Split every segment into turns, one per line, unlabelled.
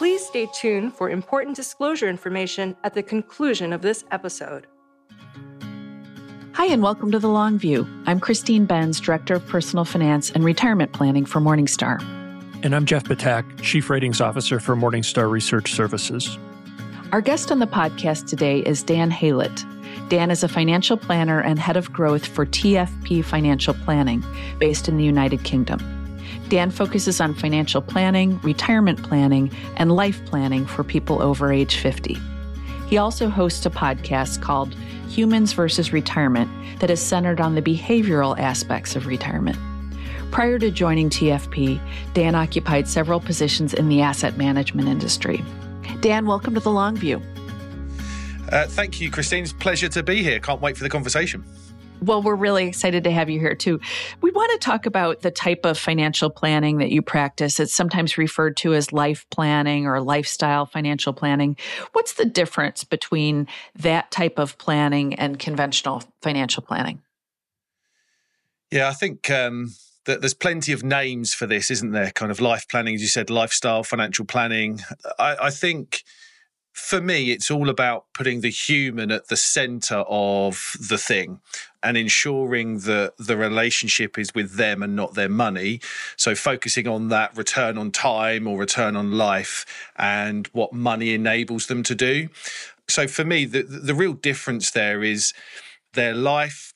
Please stay tuned for important disclosure information at the conclusion of this episode.
Hi, and welcome to The Long View. I'm Christine Benz, Director of Personal Finance and Retirement Planning for Morningstar.
And I'm Jeff Ptak, Chief Ratings Officer for Morningstar Research Services.
Our guest on the podcast today is Dan Haylett. Dan is a financial planner and head of growth for TFP Financial Planning, based in the United Kingdom. Dan focuses on financial planning, retirement planning, and life planning for people over age 50. He also hosts a podcast called Humans versus Retirement that is centered on the behavioral aspects of retirement. Prior to joining TFP, Dan occupied several positions in the asset management industry. Dan, welcome to the Long View.
Uh, thank you, Christine. It's a pleasure to be here. Can't wait for the conversation.
Well, we're really excited to have you here too. We want to talk about the type of financial planning that you practice. It's sometimes referred to as life planning or lifestyle financial planning. What's the difference between that type of planning and conventional financial planning?
Yeah, I think um, that there's plenty of names for this, isn't there? Kind of life planning, as you said, lifestyle, financial planning. I, I think for me, it's all about putting the human at the center of the thing and ensuring that the relationship is with them and not their money. So, focusing on that return on time or return on life and what money enables them to do. So, for me, the, the real difference there is their life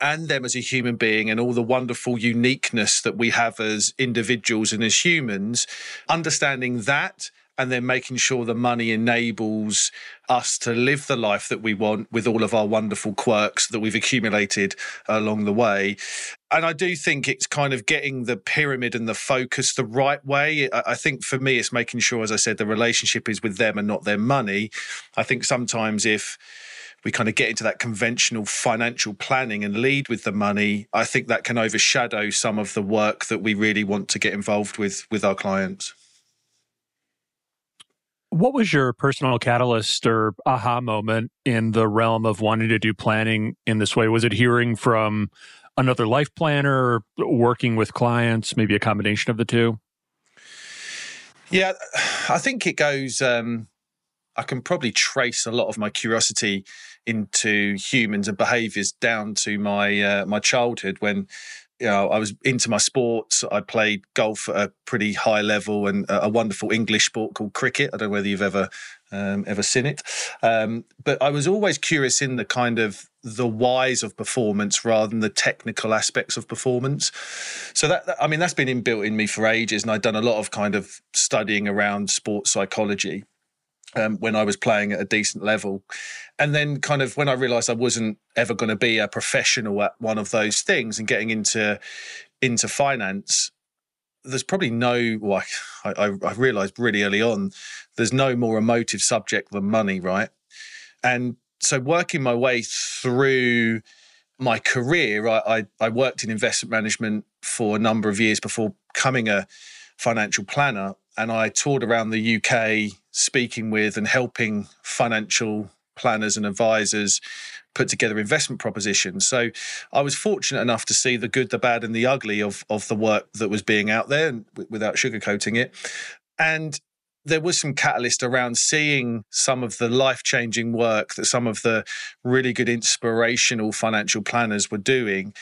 and them as a human being and all the wonderful uniqueness that we have as individuals and as humans, understanding that and then making sure the money enables us to live the life that we want with all of our wonderful quirks that we've accumulated along the way. And I do think it's kind of getting the pyramid and the focus the right way. I think for me, it's making sure, as I said, the relationship is with them and not their money. I think sometimes if we kind of get into that conventional financial planning and lead with the money, I think that can overshadow some of the work that we really want to get involved with with our clients.
What was your personal catalyst or aha moment in the realm of wanting to do planning in this way? Was it hearing from another life planner, working with clients, maybe a combination of the two?
Yeah, I think it goes. Um, I can probably trace a lot of my curiosity into humans and behaviors down to my uh, my childhood when you know, I was into my sports. I played golf at a pretty high level and a wonderful English sport called cricket. I don't know whether you've ever um, ever seen it, um, but I was always curious in the kind of the whys of performance rather than the technical aspects of performance. So that, that I mean, that's been inbuilt in me for ages, and I've done a lot of kind of studying around sports psychology um, when I was playing at a decent level. And then, kind of, when I realized I wasn't ever going to be a professional at one of those things and getting into into finance, there's probably no, I, I, I realized really early on, there's no more emotive subject than money, right? And so, working my way through my career, I, I, I worked in investment management for a number of years before becoming a financial planner. And I toured around the UK speaking with and helping financial planners and advisors put together investment propositions. So I was fortunate enough to see the good, the bad, and the ugly of of the work that was being out there, and without sugarcoating it. And there was some catalyst around seeing some of the life changing work that some of the really good inspirational financial planners were doing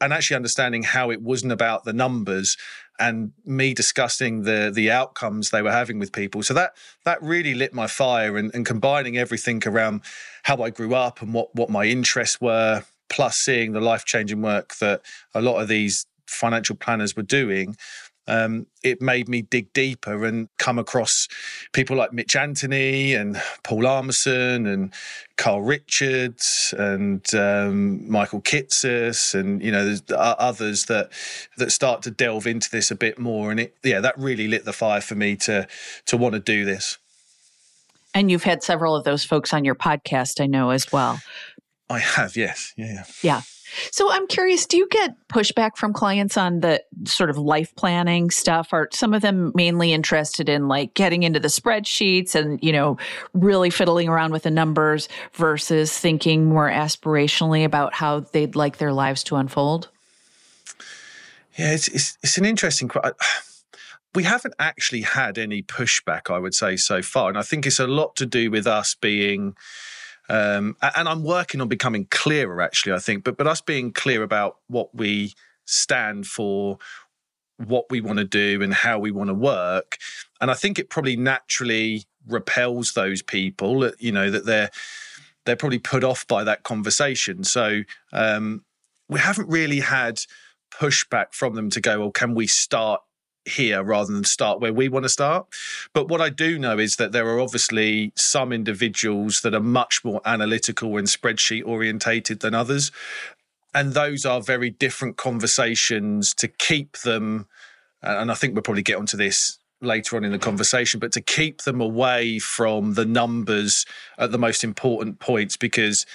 and actually understanding how it wasn't about the numbers and me discussing the the outcomes they were having with people. So that that really lit my fire and, and combining everything around how I grew up and what what my interests were, plus seeing the life changing work that a lot of these financial planners were doing um, it made me dig deeper and come across people like Mitch Anthony and Paul Armson and Carl Richards and um, Michael Kitces and you know there's others that that start to delve into this a bit more and it yeah that really lit the fire for me to to want to do this.
And you've had several of those folks on your podcast, I know as well.
I have, yes, yeah,
yeah. So I'm curious, do you get pushback from clients on the sort of life planning stuff? Are some of them mainly interested in like getting into the spreadsheets and, you know, really fiddling around with the numbers versus thinking more aspirationally about how they'd like their lives to unfold?
Yeah, it's it's, it's an interesting question. we haven't actually had any pushback, I would say, so far. And I think it's a lot to do with us being, um, and I'm working on becoming clearer, actually, I think, but, but us being clear about what we stand for, what we want to do, and how we want to work. And I think it probably naturally repels those people, you know, that they're, they're probably put off by that conversation. So um, we haven't really had pushback from them to go, well, can we start here rather than start where we want to start. But what I do know is that there are obviously some individuals that are much more analytical and spreadsheet orientated than others. And those are very different conversations to keep them. And I think we'll probably get onto this later on in the conversation, but to keep them away from the numbers at the most important points because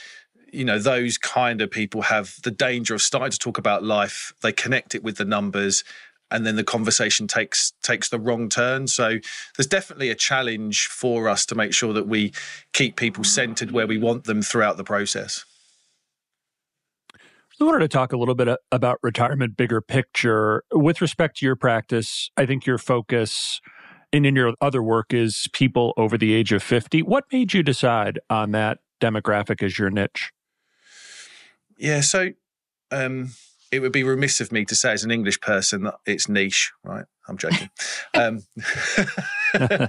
you know those kind of people have the danger of starting to talk about life they connect it with the numbers and then the conversation takes takes the wrong turn. So there's definitely a challenge for us to make sure that we keep people centered where we want them throughout the process.
I wanted to talk a little bit about retirement bigger picture. With respect to your practice, I think your focus and in your other work is people over the age of 50. What made you decide on that demographic as your niche?
Yeah, so um, it would be remiss of me to say as an English person that it's niche, right? I'm joking. um,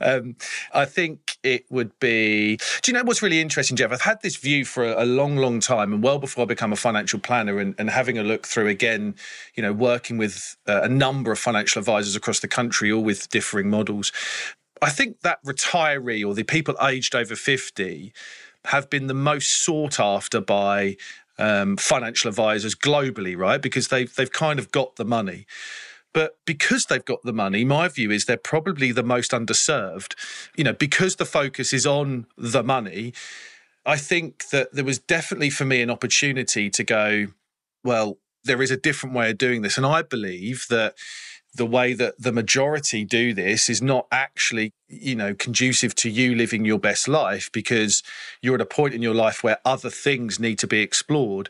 um, I think it would be. Do you know what's really interesting, Jeff? I've had this view for a, a long, long time, and well before I become a financial planner, and, and having a look through again, you know, working with uh, a number of financial advisors across the country, all with differing models. I think that retiree or the people aged over 50 have been the most sought after by um, financial advisors globally, right? Because they've they've kind of got the money. But because they've got the money, my view is they're probably the most underserved. You know, because the focus is on the money, I think that there was definitely for me an opportunity to go, well, there is a different way of doing this. And I believe that the way that the majority do this is not actually you know conducive to you living your best life because you're at a point in your life where other things need to be explored.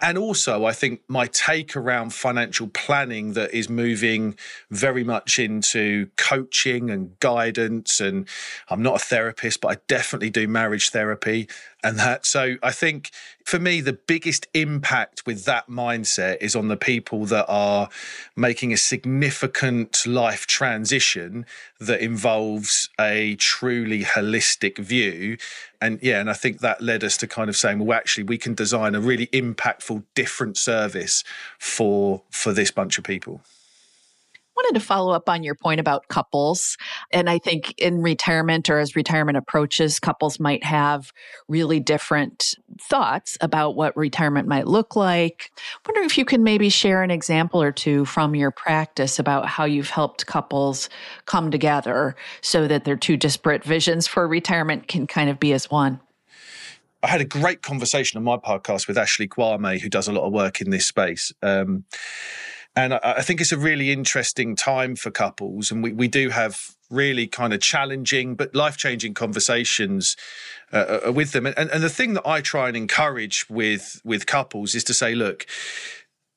And also i think my take around financial planning that is moving very much into coaching and guidance and i'm not a therapist but i definitely do marriage therapy and that so i think for me the biggest impact with that mindset is on the people that are making a significant life transition that involves a truly holistic view. And yeah, and I think that led us to kind of saying, well, actually, we can design a really impactful, different service for for this bunch of people
wanted to follow up on your point about couples. And I think in retirement or as retirement approaches, couples might have really different thoughts about what retirement might look like. Wondering if you can maybe share an example or two from your practice about how you've helped couples come together so that their two disparate visions for retirement can kind of be as one.
I had a great conversation on my podcast with Ashley Quamme, who does a lot of work in this space. Um, and I, I think it's a really interesting time for couples. And we, we do have really kind of challenging but life changing conversations uh, uh, with them. And, and the thing that I try and encourage with with couples is to say, look,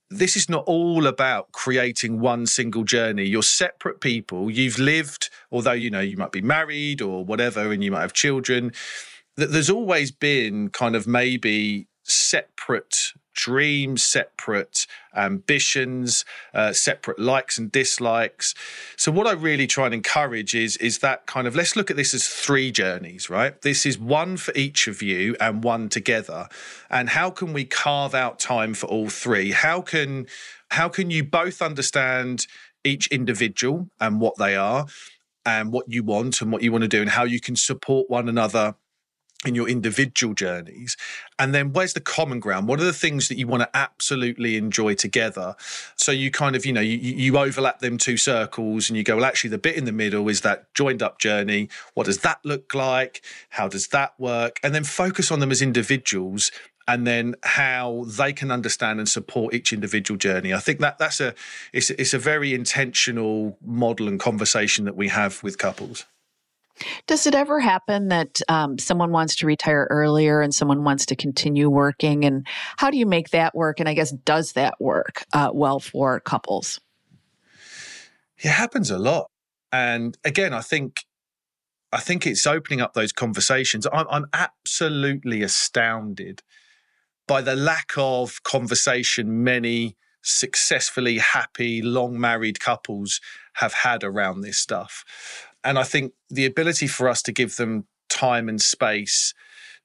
this is not all about creating one single journey. You're separate people. You've lived, although you know you might be married or whatever, and you might have children. That there's always been kind of maybe separate dreams, separate ambitions, uh, separate likes and dislikes. So what I really try and encourage is is that kind of let's look at this as three journeys, right? This is one for each of you and one together. And how can we carve out time for all three? How can how can you both understand each individual and what they are and what you want and what you want to do and how you can support one another in your individual journeys? And then where's the common ground? What are the things that you want to absolutely enjoy together? So you kind of you know you, you overlap them two circles and you go well actually the bit in the middle is that joined up journey. What does that look like? How does that work? And then focus on them as individuals and then how they can understand and support each individual journey. I think that that's a it's, it's a very intentional model and conversation that we have with couples.
Does it ever happen that um, someone wants to retire earlier and someone wants to continue working? And how do you make that work? And I guess, does that work uh, well for couples?
It happens a lot. And again, I think I think it's opening up those conversations. I'm, I'm absolutely astounded by the lack of conversation many successfully happy, long married couples have had around this stuff. And I think the ability for us to give them time and space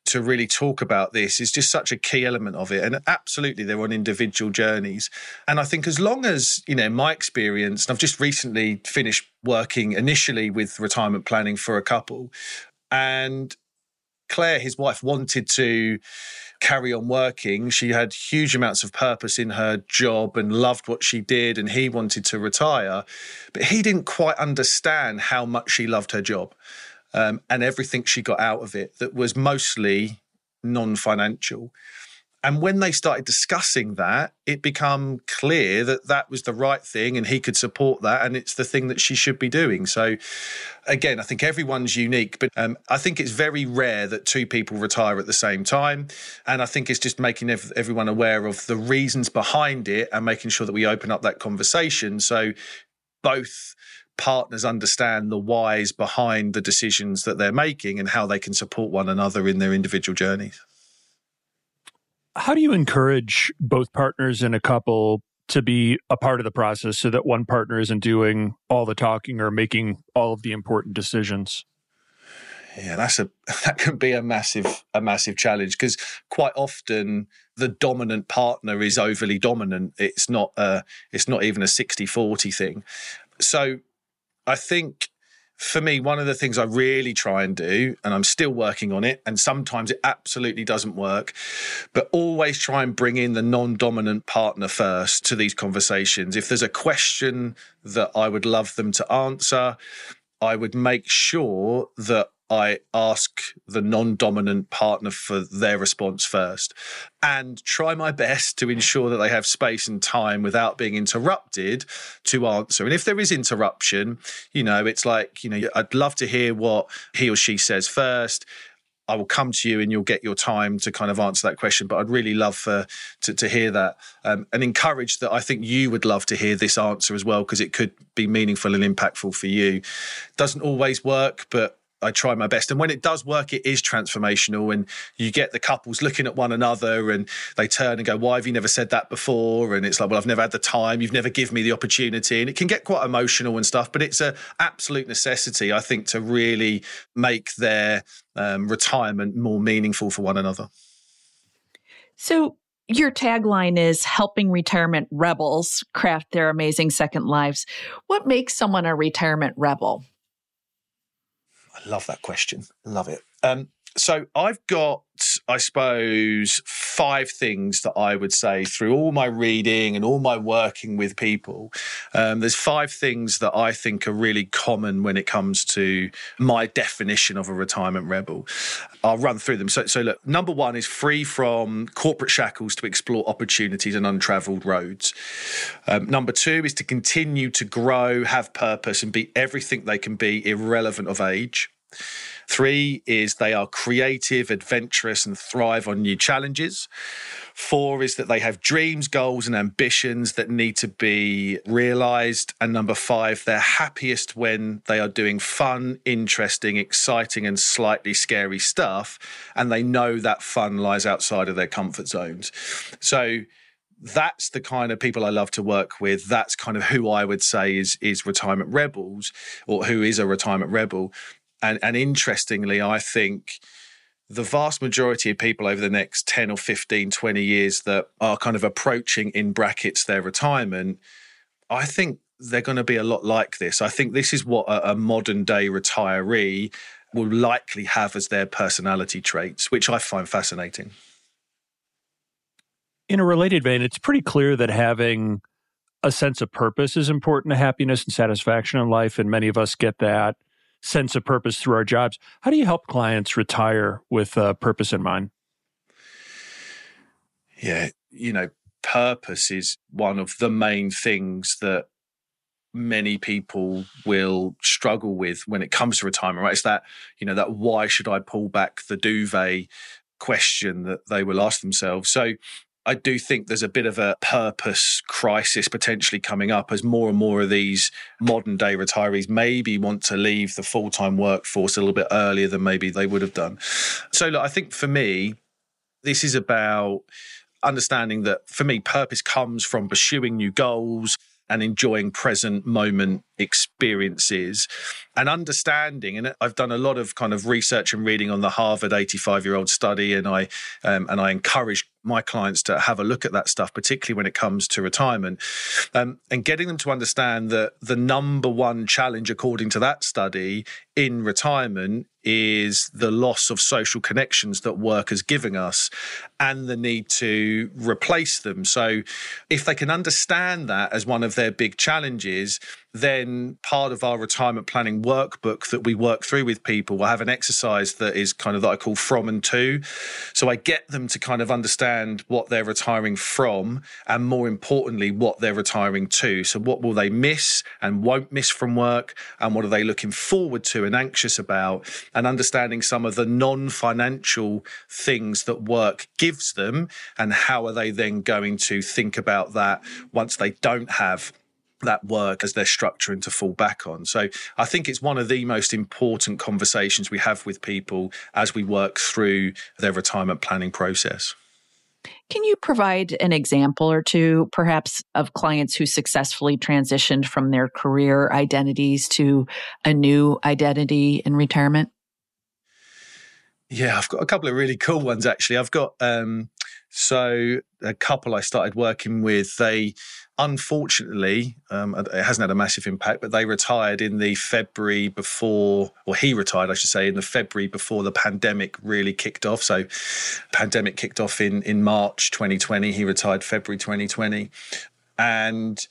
to really talk about this is just such a key element of it. And absolutely, they're on individual journeys. And I think as long as, you know, my experience, and I've just recently finished working initially with retirement planning for a couple, and Claire, his wife, wanted to carry on working. She had huge amounts of purpose in her job and loved what she did, and he wanted to retire. But he didn't quite understand how much she loved her job um, and everything she got out of it that was mostly non financial. And when they started discussing that, it became clear that that was the right thing and he could support that and it's the thing that she should be doing. So, again, I think everyone's unique, but um, I think it's very rare that two people retire at the same time. And I think it's just making ev- everyone aware of the reasons behind it and making sure that we open up that conversation. So, both partners understand the whys behind the decisions that they're making and how they can support one another in their individual journeys.
How do you encourage both partners in a couple to be a part of the process so that one partner isn't doing all the talking or making all of the important decisions?
Yeah, that's a that can be a massive a massive challenge because quite often the dominant partner is overly dominant. It's not a it's not even a 60-40 thing. So I think for me, one of the things I really try and do, and I'm still working on it, and sometimes it absolutely doesn't work, but always try and bring in the non dominant partner first to these conversations. If there's a question that I would love them to answer, I would make sure that I ask the non dominant partner for their response first and try my best to ensure that they have space and time without being interrupted to answer. And if there is interruption, you know, it's like, you know, I'd love to hear what he or she says first. I will come to you and you'll get your time to kind of answer that question. But I'd really love for to, to hear that um, and encourage that I think you would love to hear this answer as well because it could be meaningful and impactful for you. Doesn't always work, but I try my best. And when it does work, it is transformational. And you get the couples looking at one another and they turn and go, Why have you never said that before? And it's like, Well, I've never had the time. You've never given me the opportunity. And it can get quite emotional and stuff, but it's an absolute necessity, I think, to really make their um, retirement more meaningful for one another.
So, your tagline is helping retirement rebels craft their amazing second lives. What makes someone a retirement rebel?
I love that question. Love it. Um, so I've got, I suppose, five things that I would say through all my reading and all my working with people. Um, there's five things that I think are really common when it comes to my definition of a retirement rebel. I'll run through them. So, so look, number one is free from corporate shackles to explore opportunities and untraveled roads. Um, number two is to continue to grow, have purpose, and be everything they can be, irrelevant of age. Three is they are creative, adventurous, and thrive on new challenges. Four is that they have dreams, goals, and ambitions that need to be realized. And number five, they're happiest when they are doing fun, interesting, exciting, and slightly scary stuff. And they know that fun lies outside of their comfort zones. So, that's the kind of people I love to work with. That's kind of who I would say is is retirement rebels, or who is a retirement rebel. And, and interestingly, I think the vast majority of people over the next 10 or 15, 20 years that are kind of approaching in brackets their retirement, I think they're going to be a lot like this. I think this is what a, a modern day retiree will likely have as their personality traits, which I find fascinating.
In a related vein, it's pretty clear that having a sense of purpose is important to happiness and satisfaction in life. And many of us get that sense of purpose through our jobs. How do you help clients retire with a purpose in mind?
Yeah, you know, purpose is one of the main things that many people will struggle with when it comes to retirement, right? It's that, you know, that why should I pull back the duvet question that they will ask themselves. So I do think there's a bit of a purpose crisis potentially coming up as more and more of these modern day retirees maybe want to leave the full time workforce a little bit earlier than maybe they would have done. So, look, I think for me, this is about understanding that for me, purpose comes from pursuing new goals and enjoying present moment experiences and understanding and i've done a lot of kind of research and reading on the harvard 85 year old study and i um, and i encourage my clients to have a look at that stuff particularly when it comes to retirement um, and getting them to understand that the number one challenge according to that study in retirement is the loss of social connections that work is giving us and the need to replace them. So if they can understand that as one of their big challenges then part of our retirement planning workbook that we work through with people will have an exercise that is kind of that I call from and to. So I get them to kind of understand what they're retiring from and more importantly, what they're retiring to. So what will they miss and won't miss from work? And what are they looking forward to and anxious about? And understanding some of the non financial things that work gives them and how are they then going to think about that once they don't have that work as their structuring to fall back on. So I think it's one of the most important conversations we have with people as we work through their retirement planning process.
Can you provide an example or two, perhaps, of clients who successfully transitioned from their career identities to a new identity in retirement?
Yeah, I've got a couple of really cool ones actually. I've got um, so a couple I started working with, they unfortunately, um, it hasn't had a massive impact, but they retired in the February before, or he retired, I should say, in the February before the pandemic really kicked off. So, pandemic kicked off in in March 2020. He retired February 2020, and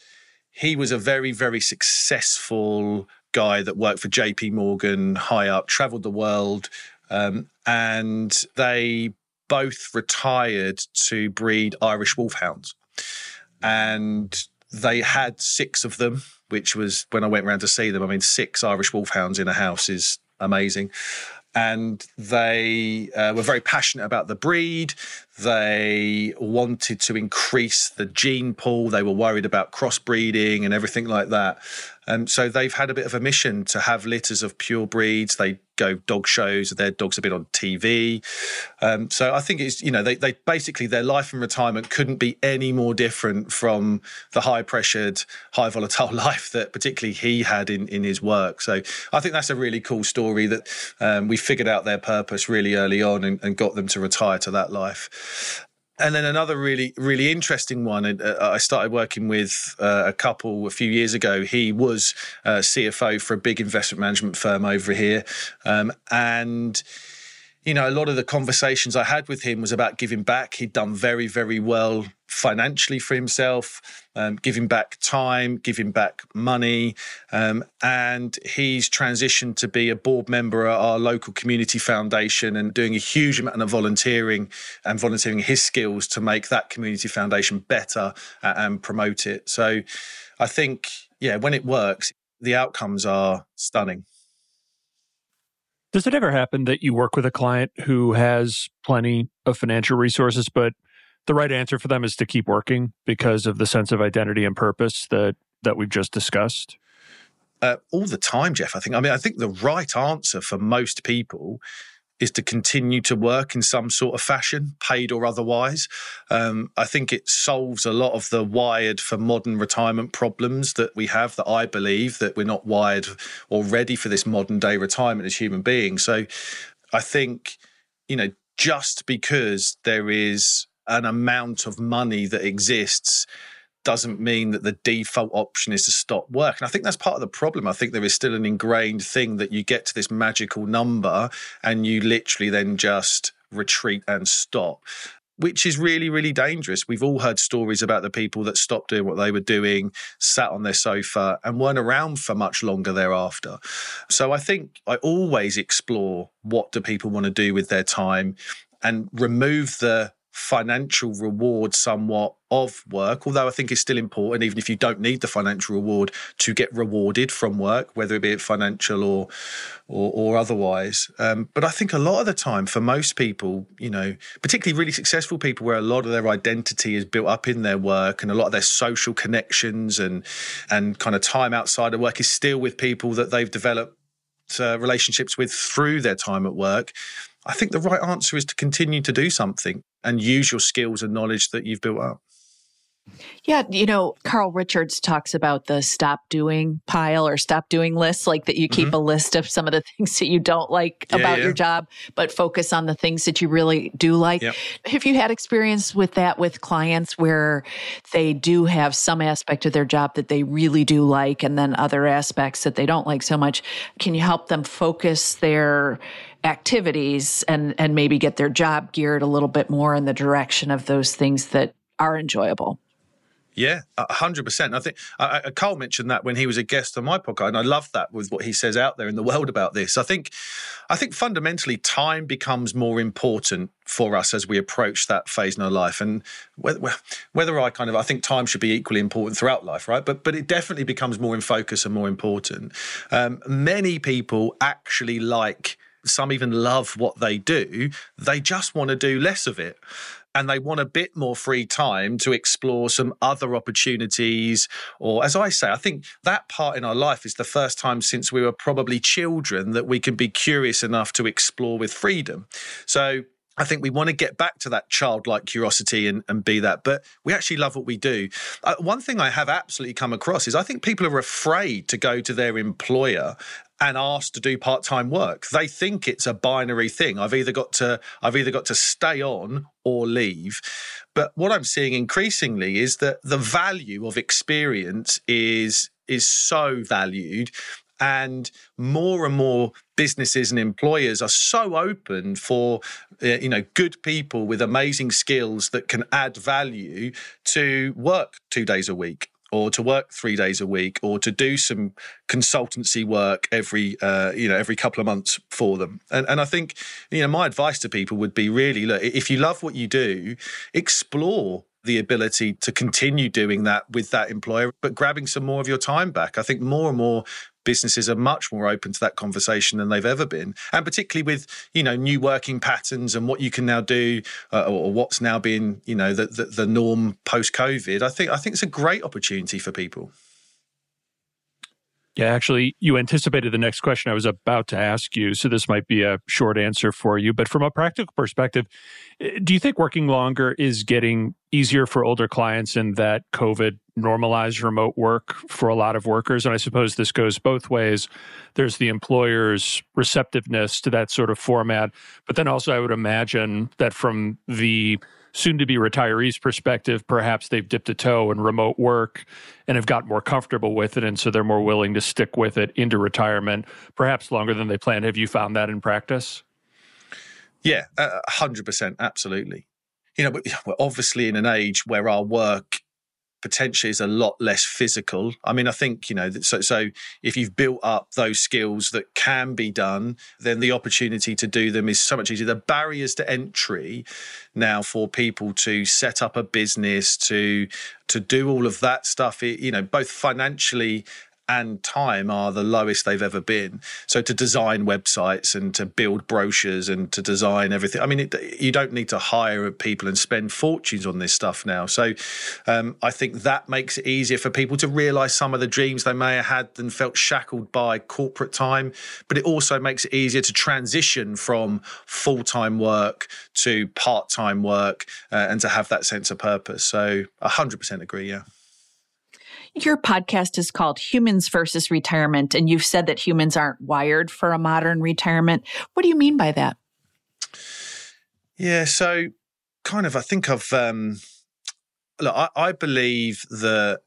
he was a very very successful guy that worked for JP Morgan, high up, traveled the world, um, and they both retired to breed Irish wolfhounds and they had six of them, which was when I went around to see them. I mean, six Irish wolfhounds in a house is amazing. And they uh, were very passionate about the breed. They wanted to increase the gene pool. They were worried about crossbreeding and everything like that. And so they've had a bit of a mission to have litters of pure breeds. They go dog shows. Their dogs have been on TV. Um, so I think it's you know they they basically their life and retirement couldn't be any more different from the high pressured, high volatile life that particularly he had in in his work. So I think that's a really cool story that um, we figured out their purpose really early on and, and got them to retire to that life. And then another really, really interesting one. Uh, I started working with uh, a couple a few years ago. He was uh, CFO for a big investment management firm over here. Um, and you know, a lot of the conversations I had with him was about giving back. He'd done very, very well financially for himself, um, giving back time, giving back money. Um, and he's transitioned to be a board member at our local community foundation and doing a huge amount of volunteering and volunteering his skills to make that community foundation better and promote it. So I think, yeah, when it works, the outcomes are stunning.
Does it ever happen that you work with a client who has plenty of financial resources, but the right answer for them is to keep working because of the sense of identity and purpose that that we've just discussed?
Uh, all the time, Jeff. I think. I mean, I think the right answer for most people is to continue to work in some sort of fashion, paid or otherwise. Um, I think it solves a lot of the wired for modern retirement problems that we have. That I believe that we're not wired or ready for this modern day retirement as human beings. So, I think you know just because there is an amount of money that exists doesn't mean that the default option is to stop work. And I think that's part of the problem. I think there is still an ingrained thing that you get to this magical number and you literally then just retreat and stop. Which is really, really dangerous. We've all heard stories about the people that stopped doing what they were doing, sat on their sofa, and weren't around for much longer thereafter. So I think I always explore what do people want to do with their time and remove the financial reward somewhat of work, although I think it's still important, even if you don't need the financial reward, to get rewarded from work, whether it be financial or or, or otherwise. Um, but I think a lot of the time, for most people, you know, particularly really successful people, where a lot of their identity is built up in their work, and a lot of their social connections and and kind of time outside of work is still with people that they've developed uh, relationships with through their time at work. I think the right answer is to continue to do something and use your skills and knowledge that you've built up.
Yeah, you know, Carl Richards talks about the stop doing pile or stop doing list, like that you keep mm-hmm. a list of some of the things that you don't like yeah, about yeah. your job, but focus on the things that you really do like. Yep. Have you had experience with that with clients where they do have some aspect of their job that they really do like and then other aspects that they don't like so much? Can you help them focus their activities and and maybe get their job geared a little bit more in the direction of those things that are enjoyable.
Yeah, hundred percent. I think uh, Carl mentioned that when he was a guest on my podcast, and I love that with what he says out there in the world about this. I think, I think fundamentally, time becomes more important for us as we approach that phase in our life, and whether, whether I kind of, I think time should be equally important throughout life, right? But but it definitely becomes more in focus and more important. Um, many people actually like some even love what they do. They just want to do less of it and they want a bit more free time to explore some other opportunities. Or, as I say, I think that part in our life is the first time since we were probably children that we can be curious enough to explore with freedom. So, I think we want to get back to that childlike curiosity and, and be that, but we actually love what we do. Uh, one thing I have absolutely come across is I think people are afraid to go to their employer and asked to do part-time work. They think it's a binary thing. I've either got to I've either got to stay on or leave. But what I'm seeing increasingly is that the value of experience is is so valued and more and more businesses and employers are so open for uh, you know good people with amazing skills that can add value to work 2 days a week or to work three days a week or to do some consultancy work every uh, you know every couple of months for them. And, and i think you know my advice to people would be really look if you love what you do explore the ability to continue doing that with that employer, but grabbing some more of your time back. I think more and more businesses are much more open to that conversation than they've ever been and particularly with you know new working patterns and what you can now do uh, or what's now been you know the, the, the norm post covid i think i think it's a great opportunity for people
yeah, actually, you anticipated the next question I was about to ask you. So this might be a short answer for you. But from a practical perspective, eh, do you think working longer is getting easier for older clients in that COVID normalized remote work for a lot of workers? And I suppose this goes both ways. There's the employer's receptiveness to that sort of format. But then also, I would imagine that from the soon to be retirees' perspective, perhaps they've dipped a toe in remote work and have got more comfortable with it. And so they're more willing to stick with it into retirement, perhaps longer than they planned. Have you found that in practice?
Yeah, hundred percent, absolutely. You know, we're obviously in an age where our work potentially is a lot less physical. I mean, I think, you know, so, so if you've built up those skills that can be done, then the opportunity to do them is so much easier. The barriers to entry now for people to set up a business, to to do all of that stuff, you know, both financially and time are the lowest they've ever been. So to design websites and to build brochures and to design everything, I mean, it, you don't need to hire people and spend fortunes on this stuff now. So um, I think that makes it easier for people to realize some of the dreams they may have had and felt shackled by corporate time. But it also makes it easier to transition from full time work to part time work uh, and to have that sense of purpose. So 100% agree. Yeah.
Your podcast is called Humans versus Retirement, and you've said that humans aren't wired for a modern retirement. What do you mean by that?
Yeah, so kind of, I think I've, um, look, I, I believe that,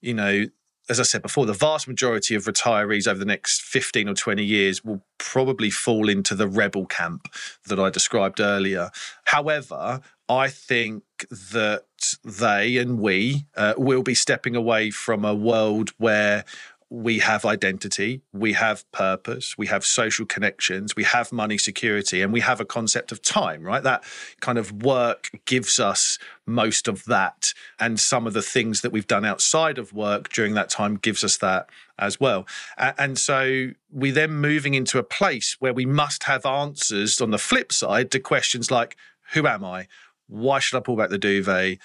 you know, as I said before, the vast majority of retirees over the next 15 or 20 years will probably fall into the rebel camp that I described earlier. However, I think that they and we uh, will be stepping away from a world where we have identity, we have purpose, we have social connections, we have money security, and we have a concept of time, right? That kind of work gives us most of that. And some of the things that we've done outside of work during that time gives us that as well. And so we then moving into a place where we must have answers on the flip side to questions like, who am I? Why should I pull back the duvet?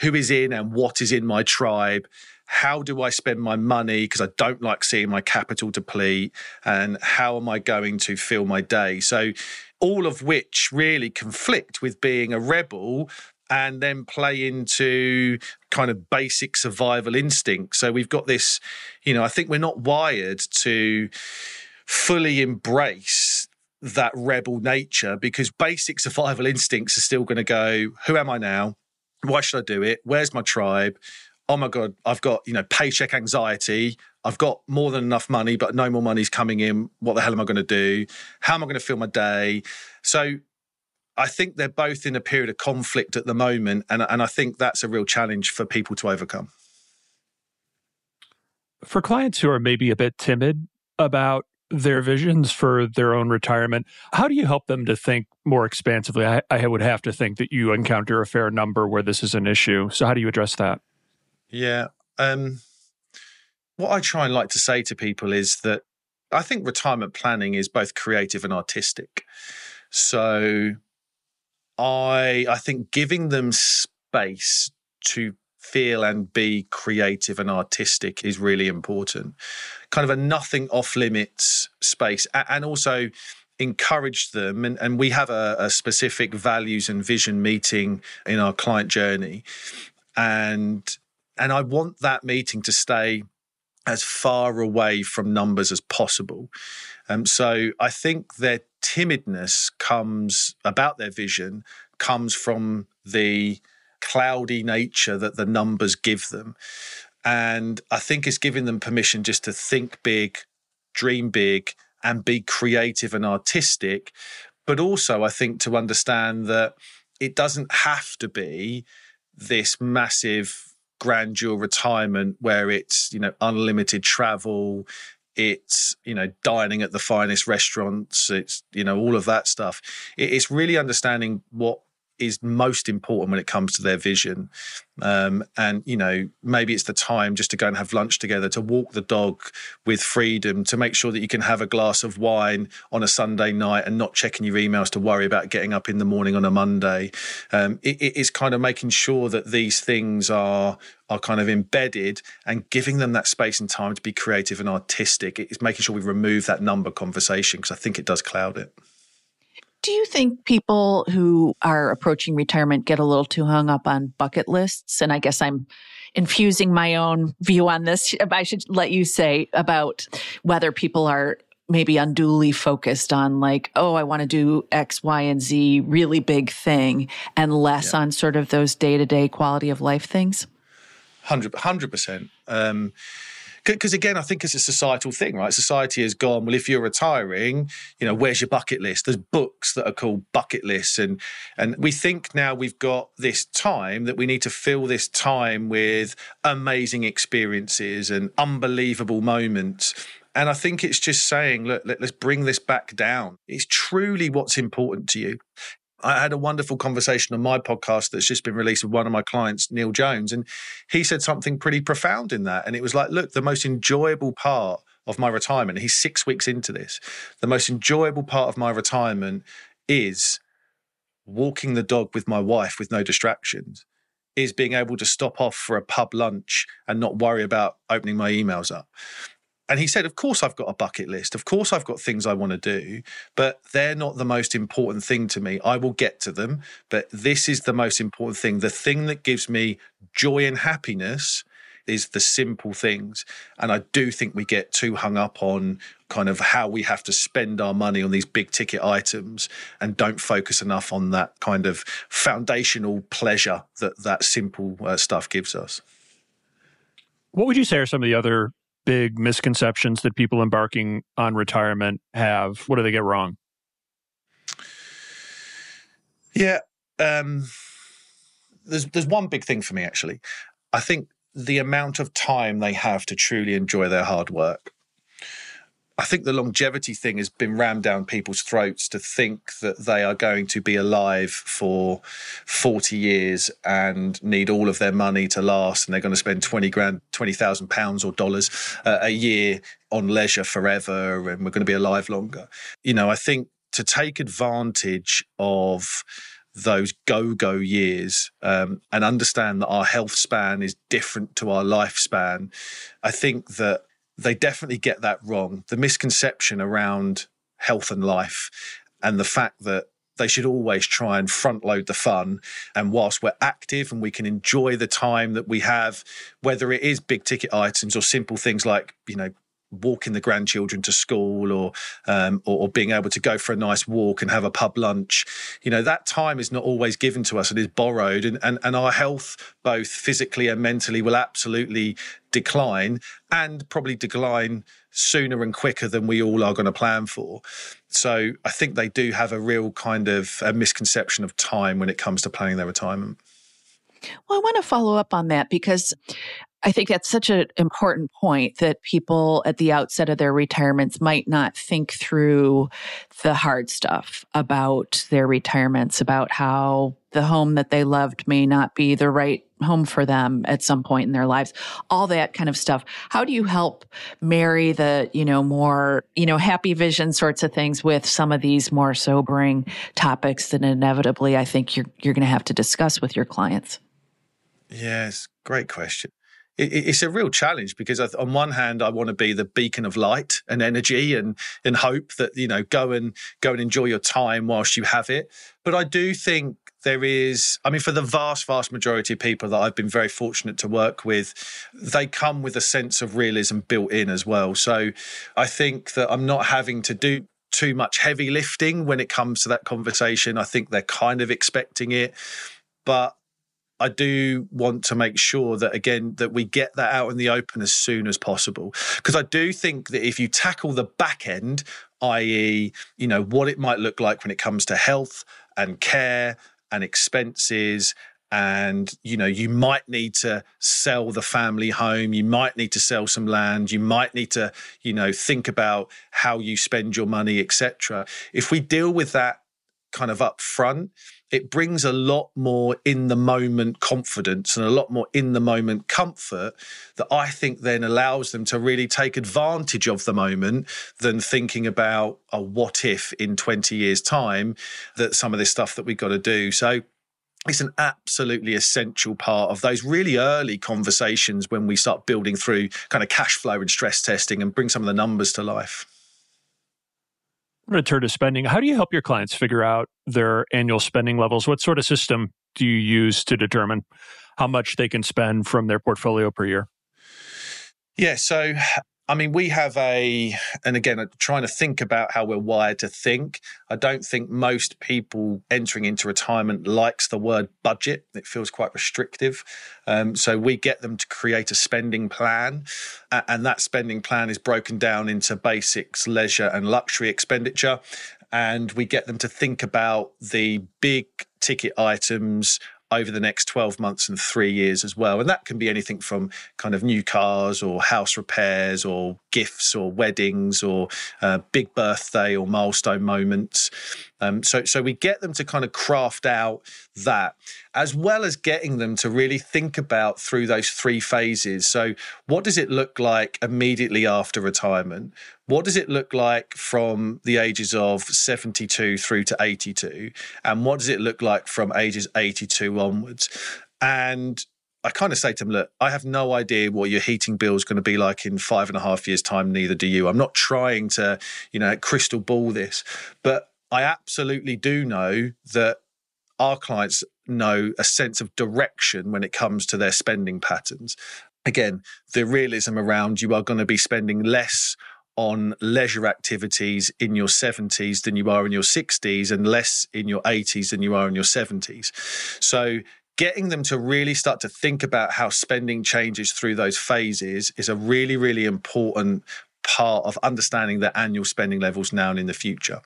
Who is in and what is in my tribe? how do I spend my money because I don't like seeing my capital deplete and how am I going to fill my day so all of which really conflict with being a rebel and then play into kind of basic survival instinct so we've got this you know I think we're not wired to fully embrace that rebel nature because basic survival instincts are still going to go who am I now? Why should I do it? Where's my tribe? oh my god i've got you know paycheck anxiety. I've got more than enough money but no more money's coming in. What the hell am i going to do? How am i going to fill my day? So i think they're both in a period of conflict at the moment and, and i think that's a real challenge for people to overcome.
For clients who are maybe a bit timid about their visions for their own retirement. How do you help them to think more expansively? I, I, would have to think that you encounter a fair number where this is an issue. So, how do you address that?
Yeah. Um, what I try and like to say to people is that I think retirement planning is both creative and artistic. So I I think giving them space to feel and be creative and artistic is really important. Kind of a nothing off limits space and also encourage them and, and we have a, a specific values and vision meeting in our client journey and and I want that meeting to stay as far away from numbers as possible. Um, so I think their timidness comes about their vision comes from the cloudy nature that the numbers give them. And I think it's giving them permission just to think big, dream big, and be creative and artistic. But also, I think to understand that it doesn't have to be this massive grandeur retirement where it's you know unlimited travel it's you know dining at the finest restaurants it's you know all of that stuff it's really understanding what is most important when it comes to their vision. Um, and, you know, maybe it's the time just to go and have lunch together, to walk the dog with freedom, to make sure that you can have a glass of wine on a Sunday night and not checking your emails to worry about getting up in the morning on a Monday. Um, it, it's kind of making sure that these things are are kind of embedded and giving them that space and time to be creative and artistic. It's making sure we remove that number conversation because I think it does cloud it.
Do you think people who are approaching retirement get a little too hung up on bucket lists? And I guess I'm infusing my own view on this. I should let you say about whether people are maybe unduly focused on like, oh, I want to do X, Y, and Z really big thing and less yeah. on sort of those day to day quality of life things?
100 percent. Um, because again, I think it's a societal thing, right? Society has gone, well, if you're retiring, you know, where's your bucket list? There's books that are called bucket lists. And and we think now we've got this time that we need to fill this time with amazing experiences and unbelievable moments. And I think it's just saying, look, let, us bring this back down. It's truly what's important to you. I had a wonderful conversation on my podcast that's just been released with one of my clients, Neil Jones, and he said something pretty profound in that. And it was like, look, the most enjoyable part of my retirement, he's six weeks into this, the most enjoyable part of my retirement is walking the dog with my wife with no distractions, is being able to stop off for a pub lunch and not worry about opening my emails up. And he said, Of course, I've got a bucket list. Of course, I've got things I want to do, but they're not the most important thing to me. I will get to them, but this is the most important thing. The thing that gives me joy and happiness is the simple things. And I do think we get too hung up on kind of how we have to spend our money on these big ticket items and don't focus enough on that kind of foundational pleasure that that simple uh, stuff gives us.
What would you say are some of the other big misconceptions that people embarking on retirement have? What do they get wrong?
Yeah, um, there's there's one big thing for me actually. I think the amount of time they have to truly enjoy their hard work. I think the longevity thing has been rammed down people's throats to think that they are going to be alive for 40 years and need all of their money to last and they're going to spend 20 grand, 20,000 pounds or dollars uh, a year on leisure forever and we're going to be alive longer. You know, I think to take advantage of those go go years um, and understand that our health span is different to our lifespan, I think that they definitely get that wrong. The misconception around health and life and the fact that they should always try and front load the fun. And whilst we're active and we can enjoy the time that we have, whether it is big ticket items or simple things like, you know, walking the grandchildren to school or, um, or, or being able to go for a nice walk and have a pub lunch. You know that time is not always given to us it is borrowed and, and, and our health both physically and mentally will absolutely decline and probably decline sooner and quicker than we all are going to plan for. So i think they do have a real kind of a misconception of time when it comes to planning their retirement.
Well, I want to follow up on that because I think that's such an important point that people at the outset of their retirements might not think through the hard stuff about their retirements, about how the home that they loved may not be the right home for them at some point in their lives, all that kind of stuff. How do you help marry the, you know, more, you know, happy vision sorts of things with some of these more sobering topics that inevitably I think you're, you're going to have to discuss with your clients?
Yes, great question it, it's a real challenge because on one hand I want to be the beacon of light and energy and and hope that you know go and go and enjoy your time whilst you have it. But I do think there is i mean for the vast vast majority of people that i've been very fortunate to work with they come with a sense of realism built in as well. So i think that i'm not having to do too much heavy lifting when it comes to that conversation. I think they're kind of expecting it. But I do want to make sure that again that we get that out in the open as soon as possible because I do think that if you tackle the back end, i.e., you know what it might look like when it comes to health and care and expenses and you know you might need to sell the family home you might need to sell some land you might need to you know think about how you spend your money etc if we deal with that kind of up front it brings a lot more in the moment confidence and a lot more in the moment comfort that I think then allows them to really take advantage of the moment than thinking about a what if in 20 years' time that some of this stuff that we've got to do. So it's an absolutely essential part of those really early conversations when we start building through kind of cash flow and stress testing and bring some of the numbers to life.
Going to spending. How do you help your clients figure out their annual spending levels? What sort of system do you use to determine how much they can spend from their portfolio per year?
Yeah, so I mean, we have a, and again, trying to think about how we're wired to think. I don't think most people entering into retirement likes the word budget. It feels quite restrictive. Um, so we get them to create a spending plan, and that spending plan is broken down into basics, leisure, and luxury expenditure. And we get them to think about the big ticket items over the next 12 months and three years as well. And that can be anything from kind of new cars or house repairs or gifts or weddings or uh, big birthday or milestone moments. Um, so, so we get them to kind of craft out that, as well as getting them to really think about through those three phases. So, what does it look like immediately after retirement? What does it look like from the ages of 72 through to 82? And what does it look like from ages 82 onwards? And I kind of say to them, look, I have no idea what your heating bill is going to be like in five and a half years' time, neither do you. I'm not trying to, you know, crystal ball this, but I absolutely do know that our clients know a sense of direction when it comes to their spending patterns. Again, the realism around you are going to be spending less on leisure activities in your 70s than you are in your 60s and less in your 80s than you are in your 70s. So getting them to really start to think about how spending changes through those phases is a really, really important part of understanding their annual spending levels now and in the future.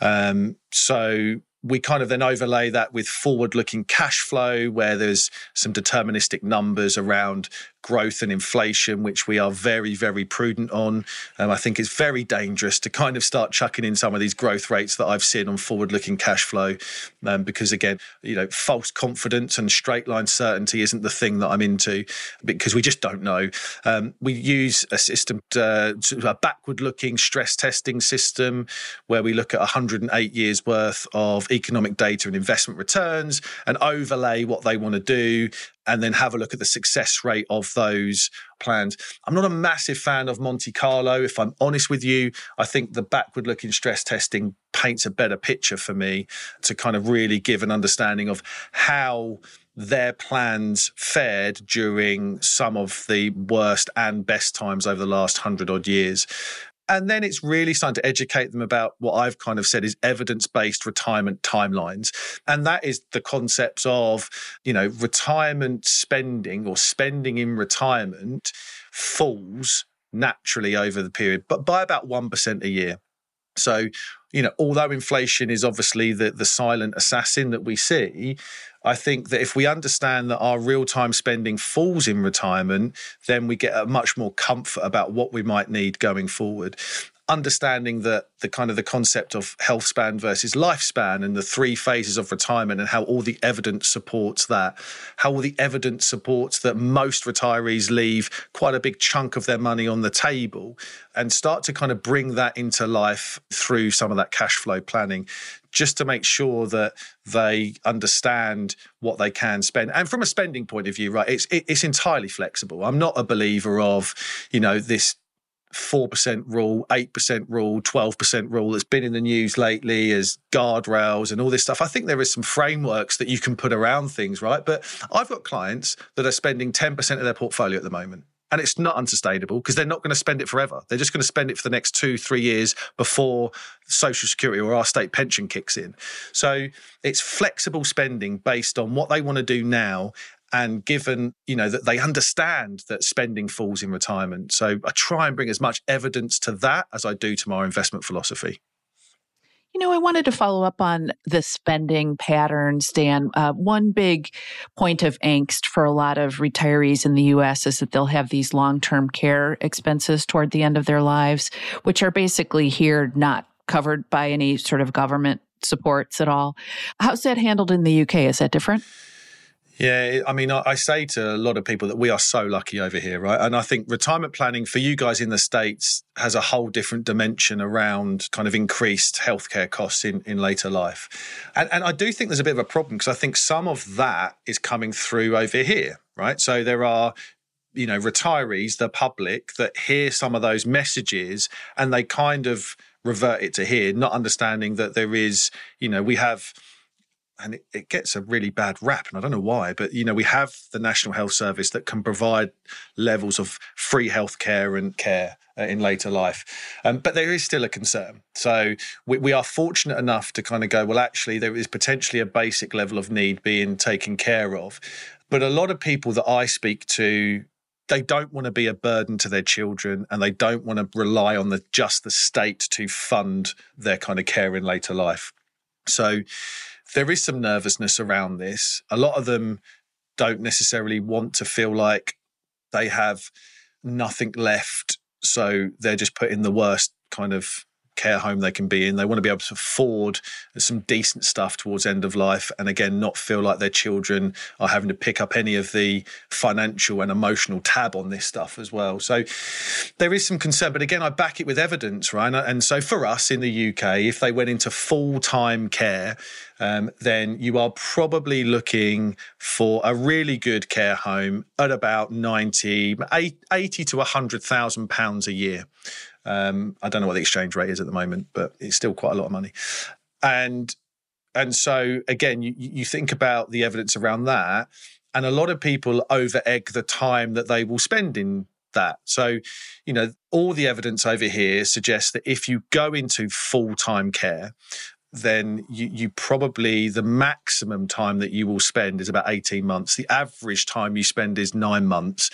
Um, so we kind of then overlay that with forward looking cash flow, where there's some deterministic numbers around growth and inflation, which we are very, very prudent on. Um, I think it's very dangerous to kind of start chucking in some of these growth rates that I've seen on forward looking cash flow, um, because again, you know, false confidence and straight line certainty isn't the thing that I'm into because we just don't know. Um, we use a system, uh, a backward looking stress testing system where we look at 108 years worth of economic data and investment returns and overlay what they want to do and then have a look at the success rate of those plans. I'm not a massive fan of Monte Carlo. If I'm honest with you, I think the backward looking stress testing paints a better picture for me to kind of really give an understanding of how their plans fared during some of the worst and best times over the last hundred odd years. And then it's really starting to educate them about what I've kind of said is evidence based retirement timelines. And that is the concepts of, you know, retirement spending or spending in retirement falls naturally over the period, but by about 1% a year. So, you know, although inflation is obviously the, the silent assassin that we see, I think that if we understand that our real time spending falls in retirement, then we get a much more comfort about what we might need going forward understanding that the kind of the concept of health span versus lifespan and the three phases of retirement and how all the evidence supports that how all the evidence supports that most retirees leave quite a big chunk of their money on the table and start to kind of bring that into life through some of that cash flow planning just to make sure that they understand what they can spend. And from a spending point of view right it's it's entirely flexible. I'm not a believer of you know this 4% rule, 8% rule, 12% rule that's been in the news lately as guardrails and all this stuff. I think there is some frameworks that you can put around things, right? But I've got clients that are spending 10% of their portfolio at the moment. And it's not unsustainable because they're not going to spend it forever. They're just going to spend it for the next two, three years before Social Security or our state pension kicks in. So it's flexible spending based on what they want to do now and given you know that they understand that spending falls in retirement so i try and bring as much evidence to that as i do to my investment philosophy
you know, I wanted to follow up on the spending patterns, Dan. Uh, one big point of angst for a lot of retirees in the U.S. is that they'll have these long-term care expenses toward the end of their lives, which are basically here not covered by any sort of government supports at all. How's that handled in the UK? Is that different?
Yeah, I mean, I say to a lot of people that we are so lucky over here, right? And I think retirement planning for you guys in the States has a whole different dimension around kind of increased healthcare costs in, in later life. And, and I do think there's a bit of a problem because I think some of that is coming through over here, right? So there are you know retirees the public that hear some of those messages and they kind of revert it to here not understanding that there is you know we have and it, it, gets a really bad rap, and I don't know why, but you know, we have the National Health Service that can provide levels of free healthcare and care uh, in later life, um, but there is still a concern. So we, we, are fortunate enough to kind of go, well, actually, there is potentially a basic level of need being taken care of, but a lot of people that I speak to. They don't want to be a burden to their children, and they don't want to rely on the just the state to fund their kind of care in later life. So, there is some nervousness around this. A lot of them don't necessarily want to feel like they have nothing left. So they're just putting the worst kind of care home they can be in. They want to be able to afford some decent stuff towards end of life, and again, not feel like their children are having to pick up any of the financial and emotional tab on this stuff as well. So there is some concern, but again, I back it with evidence, right? And so for us in the UK, if they went into full time care, um, then you are probably looking for a really good care home at about 90, 80 to 100,000 pounds a year. Um, I don't know what the exchange rate is at the moment, but it's still quite a lot of money. And and so again, you, you think about the evidence around that, and a lot of people over egg the time that they will spend in that. So, you know, all the evidence over here suggests that if you go into full time care, then you, you probably the maximum time that you will spend is about 18 months. The average time you spend is nine months.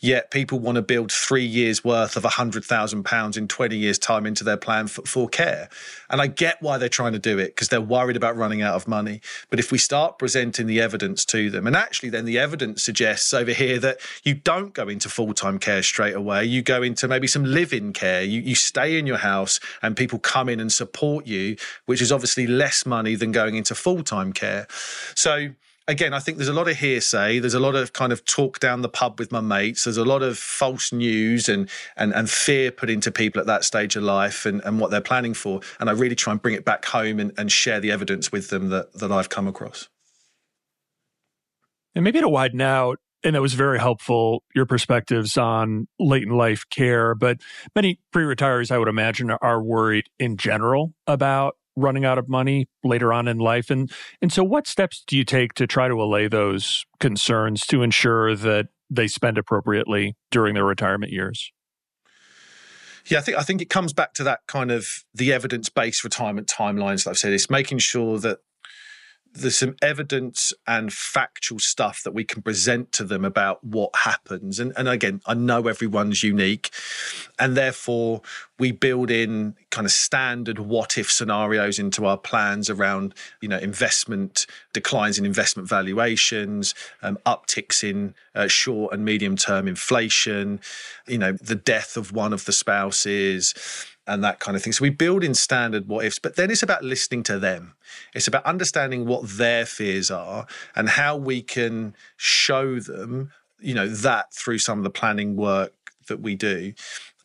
Yet people want to build three years worth of £100,000 in 20 years' time into their plan for, for care. And I get why they're trying to do it because they're worried about running out of money. But if we start presenting the evidence to them, and actually then the evidence suggests over here that you don't go into full time care straight away, you go into maybe some live in care, you, you stay in your house and people come in and support you, which is obviously less money than going into full time care. So, again, I think there's a lot of hearsay. There's a lot of kind of talk down the pub with my mates. There's a lot of false news and and, and fear put into people at that stage of life and, and what they're planning for. And I really try and bring it back home and, and share the evidence with them that, that I've come across.
And maybe to widen out, and that was very helpful, your perspectives on late in life care. But many pre retirees, I would imagine, are worried in general about running out of money later on in life and and so what steps do you take to try to allay those concerns to ensure that they spend appropriately during their retirement years
yeah, I think I think it comes back to that kind of the evidence-based retirement timelines. Like I've said, it's making sure that there's some evidence and factual stuff that we can present to them about what happens. And, and again, I know everyone's unique. And therefore, we build in kind of standard what if scenarios into our plans around, you know, investment declines in investment valuations, um, upticks in uh, short and medium term inflation, you know, the death of one of the spouses and that kind of thing. So we build in standard what ifs, but then it's about listening to them. It's about understanding what their fears are and how we can show them, you know, that through some of the planning work that we do.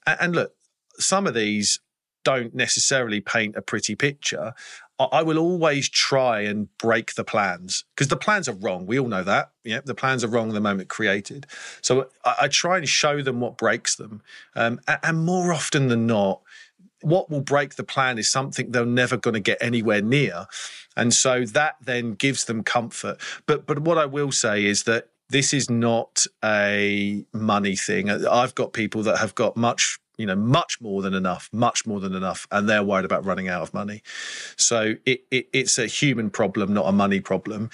And look, some of these don't necessarily paint a pretty picture. I will always try and break the plans because the plans are wrong. We all know that. Yeah, the plans are wrong the moment created. So I, I try and show them what breaks them. Um, and more often than not, what will break the plan is something they're never going to get anywhere near. And so that then gives them comfort. But but what I will say is that this is not a money thing. I've got people that have got much you know much more than enough much more than enough and they're worried about running out of money so it, it, it's a human problem not a money problem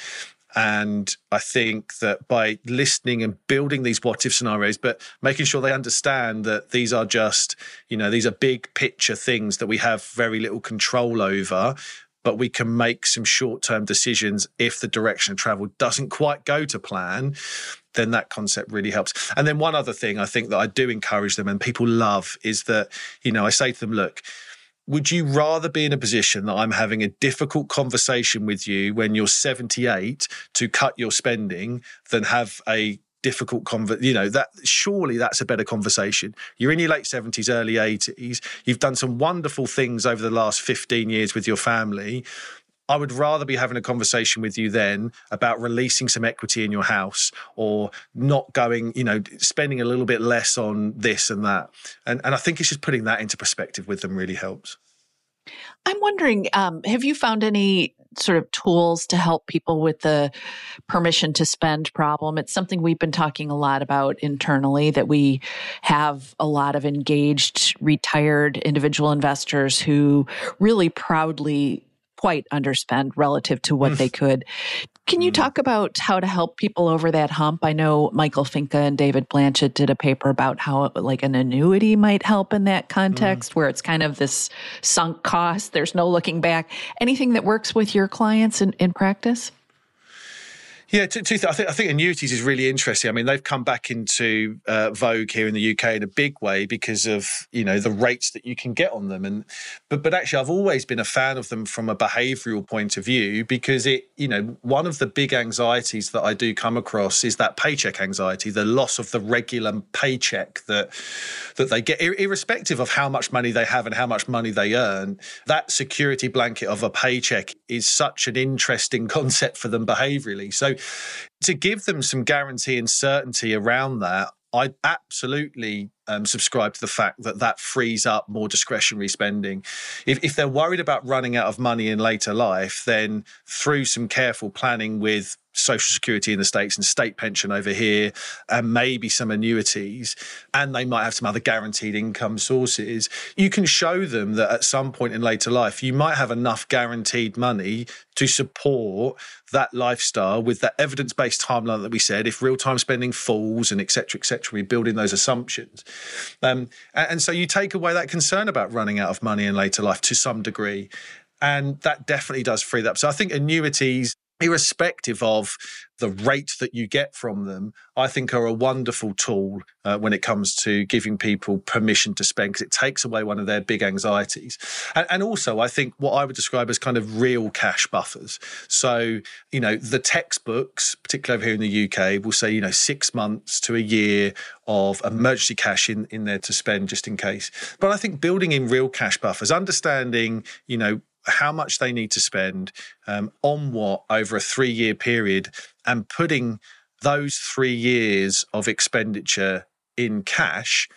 and I think that by listening and building these what if scenarios, but making sure they understand that these are just, you know, these are big picture things that we have very little control over, but we can make some short term decisions if the direction of travel doesn't quite go to plan. Then that concept really helps. And then one other thing I think that I do encourage them and people love is that, you know, I say to them, look, would you rather be in a position that I'm having a difficult conversation with you when you're 78 to cut your spending than have a difficult conver- you know that surely that's a better conversation. You're in your late 70s early 80s you've done some wonderful things over the last 15 years with your family I would rather be having a conversation with you then about releasing some equity in your house or not going, you know, spending a little bit less on this and that. And, and I think it's just putting that into perspective with them really helps.
I'm wondering, um, have you found any sort of tools to help people with the permission to spend problem? It's something we've been talking a lot about internally that we have a lot of engaged, retired individual investors who really proudly quite underspend relative to what they could. Can you mm. talk about how to help people over that hump? I know Michael Finke and David Blanchett did a paper about how like an annuity might help in that context mm. where it's kind of this sunk cost. There's no looking back. Anything that works with your clients in, in practice?
Yeah, two, two th- I think I think annuities is really interesting. I mean, they've come back into uh, vogue here in the UK in a big way because of you know the rates that you can get on them. And but but actually, I've always been a fan of them from a behavioural point of view because it you know one of the big anxieties that I do come across is that paycheck anxiety, the loss of the regular paycheck that that they get, irrespective of how much money they have and how much money they earn. That security blanket of a paycheck is such an interesting concept for them behaviourally. So to give them some guarantee and certainty around that, I absolutely um, subscribe to the fact that that frees up more discretionary spending. If, if they're worried about running out of money in later life, then through some careful planning with social security in the states and state pension over here and maybe some annuities and they might have some other guaranteed income sources you can show them that at some point in later life you might have enough guaranteed money to support that lifestyle with that evidence-based timeline that we said if real-time spending falls and etc etc we build in those assumptions um, and, and so you take away that concern about running out of money in later life to some degree and that definitely does free that up. So I think annuities irrespective of the rate that you get from them, I think are a wonderful tool uh, when it comes to giving people permission to spend because it takes away one of their big anxieties. And, and, also, I think what I would describe as kind of real cash buffers. So, you know, the textbooks, particularly over here in the UK, will say, you know, six months to a year of emergency cash in, in there to spend just in case. But I think building in real cash buffers, understanding, you know, how much they need to spend um, on what over a three year period and putting those three years of expenditure in cash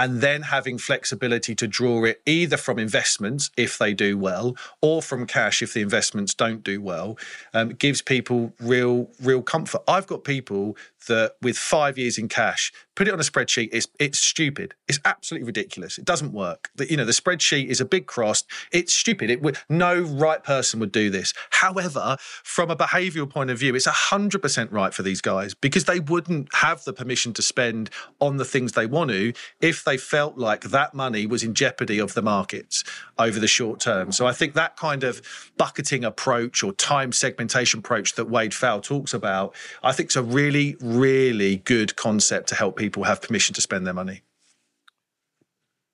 and then having flexibility to draw it either from investments if they do well or from cash if the investments don't do well um, gives people real real comfort. I've got people that with five years in cash put it on a spreadsheet it's it's stupid. It's absolutely ridiculous. It doesn't work. The, you know the spreadsheet is a big cross. It's stupid. It would no right person would do this. However from a behavioral point of view it's 100% right for these guys because they wouldn't have the permission to spend on the things they want to if they felt like that money was in jeopardy of the markets over the short term. So I think that kind of bucketing approach or time segmentation approach that Wade Pfau talks about, I think is a really, really good concept to help people have permission to spend their money.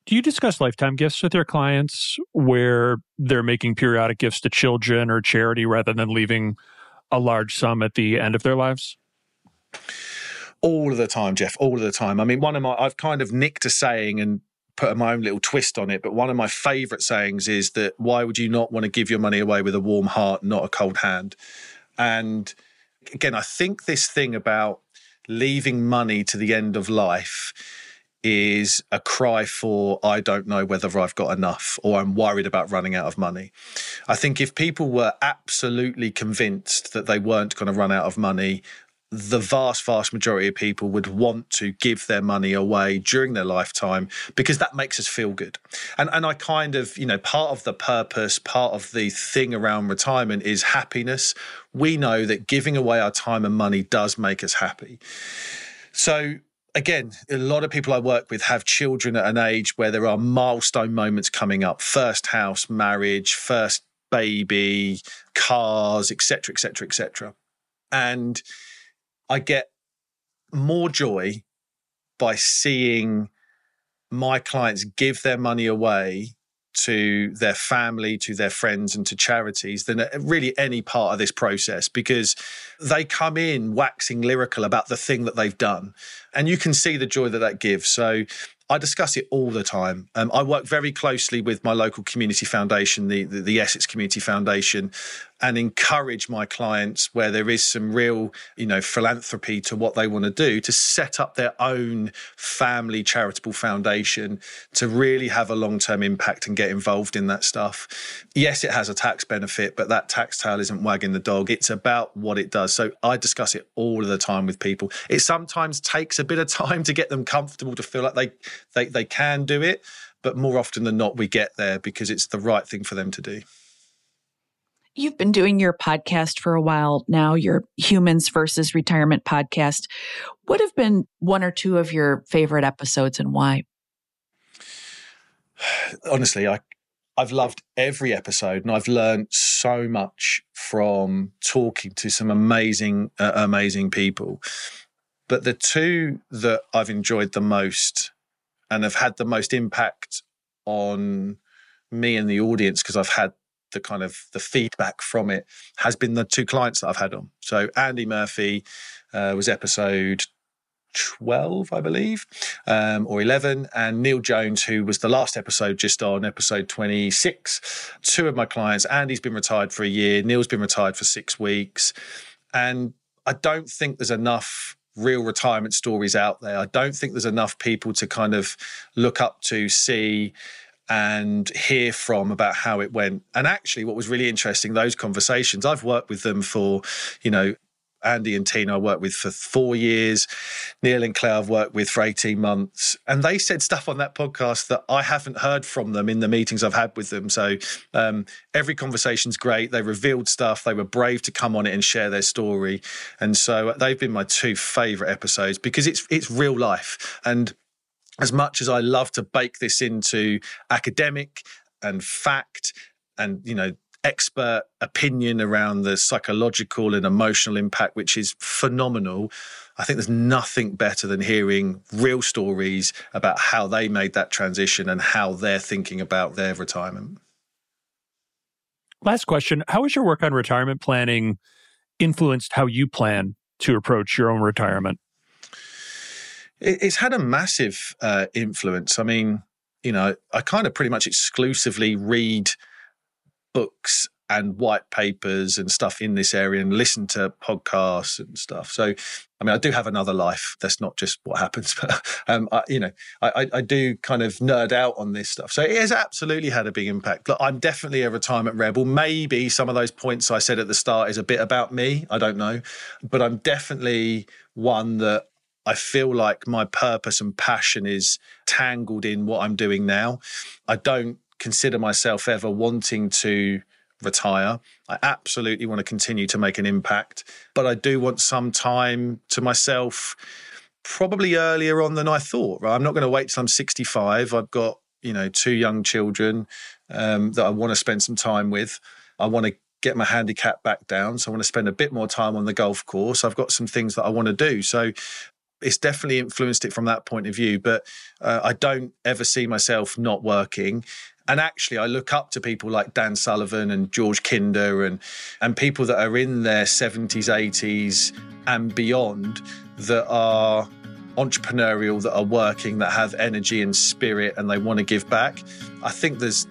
Do you discuss lifetime gifts with your clients where they're making periodic gifts to children or charity rather than leaving a large sum at the end of their lives?
all of the time, Jeff, all of the time. I mean, one of my, I've kind of nicked a saying and put my own little twist on it, but one of my favorite sayings is that why would you not want to give your money away with a warm heart, not a cold hand? And again, I think this thing about leaving money to the end of life is a cry for I don't know whether I've got enough or I'm worried about running out of money. I think if people were absolutely convinced that they weren't going to run out of money, the vast, vast majority of people would want to give their money away during their lifetime because that makes us feel good. And and I kind of, you know, part of the purpose, part of the thing around retirement is happiness. We know that giving away our time and money does make us happy. So again, a lot of people I work with have children at an age where there are milestone moments coming up first house, marriage, first baby, cars, etc., etc., etc. And I get more joy by seeing my clients give their money away to their family, to their friends, and to charities than really any part of this process because they come in waxing lyrical about the thing that they've done. And you can see the joy that that gives. So I discuss it all the time. Um, I work very closely with my local community foundation, the, the, the Essex Community Foundation, and encourage my clients where there is some real, you know, philanthropy to what they want to do to set up their own family charitable foundation to really have a long-term impact and get involved in that stuff. Yes, it has a tax benefit, but that tax tail isn't wagging the dog. It's about what it does. So I discuss it all of the time with people. It sometimes takes a bit of time to get them comfortable to feel like they they, they can do it, but more often than not we get there because it's the right thing for them to do.
You've been doing your podcast for a while now, your Humans versus Retirement podcast. What have been one or two of your favorite episodes and why?
Honestly, I I've loved every episode and I've learned so much from talking to some amazing uh, amazing people. But the two that I've enjoyed the most and have had the most impact on me and the audience because I've had the kind of the feedback from it has been the two clients that I've had on. So Andy Murphy uh, was episode 12, I believe, um, or 11, and Neil Jones, who was the last episode just on episode 26. Two of my clients, Andy's been retired for a year, Neil's been retired for six weeks. And I don't think there's enough real retirement stories out there. I don't think there's enough people to kind of look up to, see, and hear from about how it went. And actually, what was really interesting, those conversations, I've worked with them for, you know, Andy and Tina I worked with for four years. Neil and Claire I've worked with for 18 months. And they said stuff on that podcast that I haven't heard from them in the meetings I've had with them. So um, every conversation's great. They revealed stuff. They were brave to come on it and share their story. And so they've been my two favorite episodes because it's it's real life. And as much as I love to bake this into academic and fact and you know expert opinion around the psychological and emotional impact which is phenomenal i think there's nothing better than hearing real stories about how they made that transition and how they're thinking about their retirement.
Last question. How has your work on retirement planning influenced how you plan to approach your own retirement
it's had a massive uh, influence. I mean, you know, I kind of pretty much exclusively read books and white papers and stuff in this area and listen to podcasts and stuff. So, I mean, I do have another life. That's not just what happens, but, um, I, you know, I, I, do kind of nerd out on this stuff. So it has absolutely had a big impact. Look, I'm definitely a retirement rebel. Maybe some of those points I said at the start is a bit about me. I don't know, but I'm definitely one that I feel like my purpose and passion is tangled in what I'm doing now. I don't consider myself ever wanting to retire. I absolutely want to continue to make an impact, but I do want some time to myself probably earlier on than I thought. Right? I'm not going to wait till I'm 65. I've got, you know, two young children um, that I want to spend some time with. I want to get my handicap back down. So I want to spend a bit more time on the golf course. I've got some things that I want to do. So it's definitely influenced it from that point of view. But uh, I don't ever see myself not working. And actually, I look up to people like Dan Sullivan and George Kinder and and people that are in their 70s, 80s, and beyond that are entrepreneurial, that are working, that have energy and spirit, and they want to give back. I think there's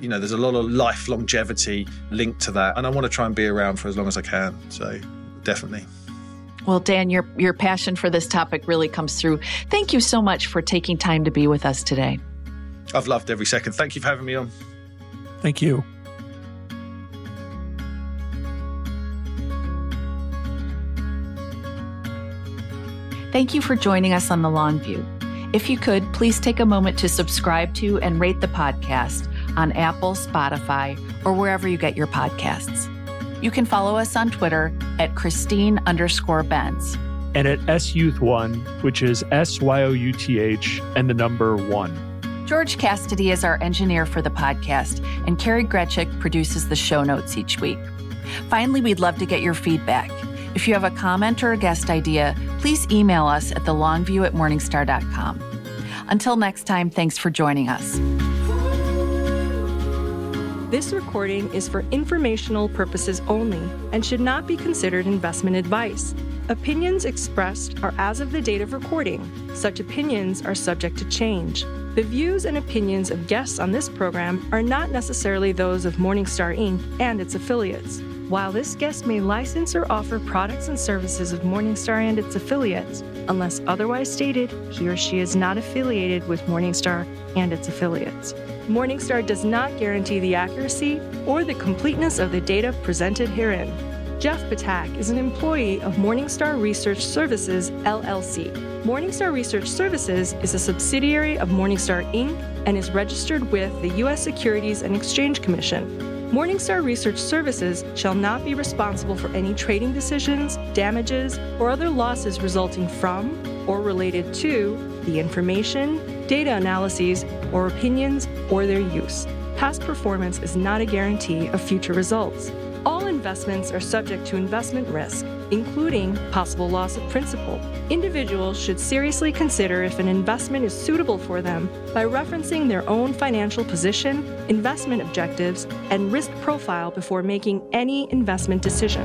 you know there's a lot of life longevity linked to that, and I want to try and be around for as long as I can. So definitely.
Well, Dan, your, your passion for this topic really comes through. Thank you so much for taking time to be with us today.
I've loved every second. Thank you for having me on.
Thank you.
Thank you for joining us on The Long View. If you could, please take a moment to subscribe to and rate the podcast on Apple, Spotify, or wherever you get your podcasts. You can follow us on Twitter at Christine underscore Benz.
And at SYouth1, which is S Y O U T H and the number one.
George Cassidy is our engineer for the podcast, and Kari Greczek produces the show notes each week. Finally, we'd love to get your feedback. If you have a comment or a guest idea, please email us at thelongview at morningstar.com. Until next time, thanks for joining us.
This recording is for informational purposes only and should not be considered investment advice. Opinions expressed are as of the date of recording. Such opinions are subject to change. The views and opinions of guests on this program are not necessarily those of Morningstar Inc. and its affiliates. While this guest may license or offer products and services of Morningstar and its affiliates, unless otherwise stated, he or she is not affiliated with Morningstar and its affiliates. Morningstar does not guarantee the accuracy or the completeness of the data presented herein. Jeff Ptak is an employee of Morningstar Research Services, LLC. Morningstar Research Services is a subsidiary of Morningstar Inc. and is registered with the U.S. Securities and Exchange Commission. Morningstar Research Services shall not be responsible for any trading decisions, damages, or other losses resulting from or related to the information, data analyses, or opinions or their use. Past performance is not a guarantee of future results. All investments are subject to investment risk, including possible loss of principal. Individuals should seriously consider if an investment is suitable for them by referencing their own financial position, investment objectives, and risk profile before making any investment decision.